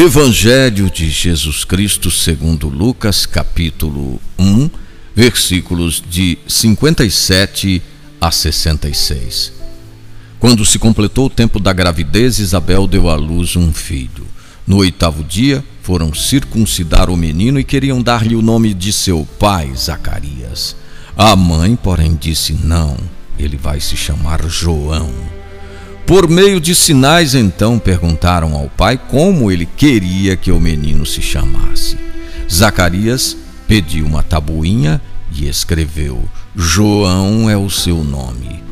Evangelho de Jesus Cristo segundo Lucas, capítulo 1, versículos de 57 a 66. Quando se completou o tempo da gravidez, Isabel deu à luz um filho. No oitavo dia, foram circuncidar o menino e queriam dar-lhe o nome de seu pai, Zacarias. A mãe, porém, disse: Não, ele vai se chamar João. Por meio de sinais, então, perguntaram ao pai como ele queria que o menino se chamasse. Zacarias pediu uma tabuinha e escreveu: João é o seu nome.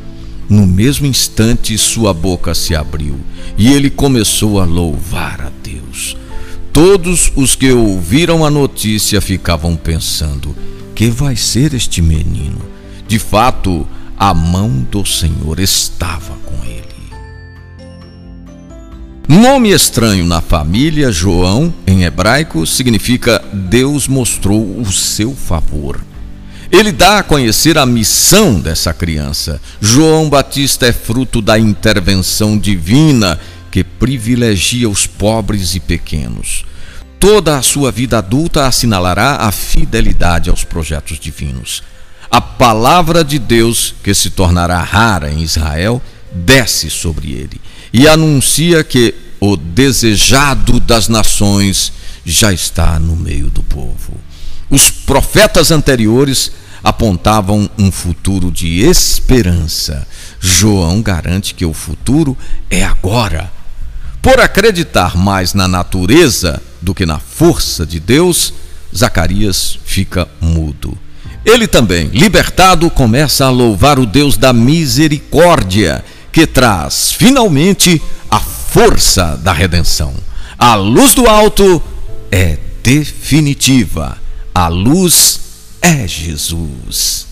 No mesmo instante, sua boca se abriu e ele começou a louvar a Deus. Todos os que ouviram a notícia ficavam pensando: que vai ser este menino? De fato, a mão do Senhor estava. Nome estranho na família, João, em hebraico, significa Deus mostrou o seu favor. Ele dá a conhecer a missão dessa criança. João Batista é fruto da intervenção divina que privilegia os pobres e pequenos. Toda a sua vida adulta assinalará a fidelidade aos projetos divinos. A palavra de Deus, que se tornará rara em Israel, desce sobre ele e anuncia que o desejado das nações já está no meio do povo. Os profetas anteriores apontavam um futuro de esperança. João garante que o futuro é agora. Por acreditar mais na natureza do que na força de Deus, Zacarias fica mudo. Ele também, libertado, começa a louvar o Deus da misericórdia que traz finalmente a força da redenção. A luz do alto é definitiva. A luz é Jesus.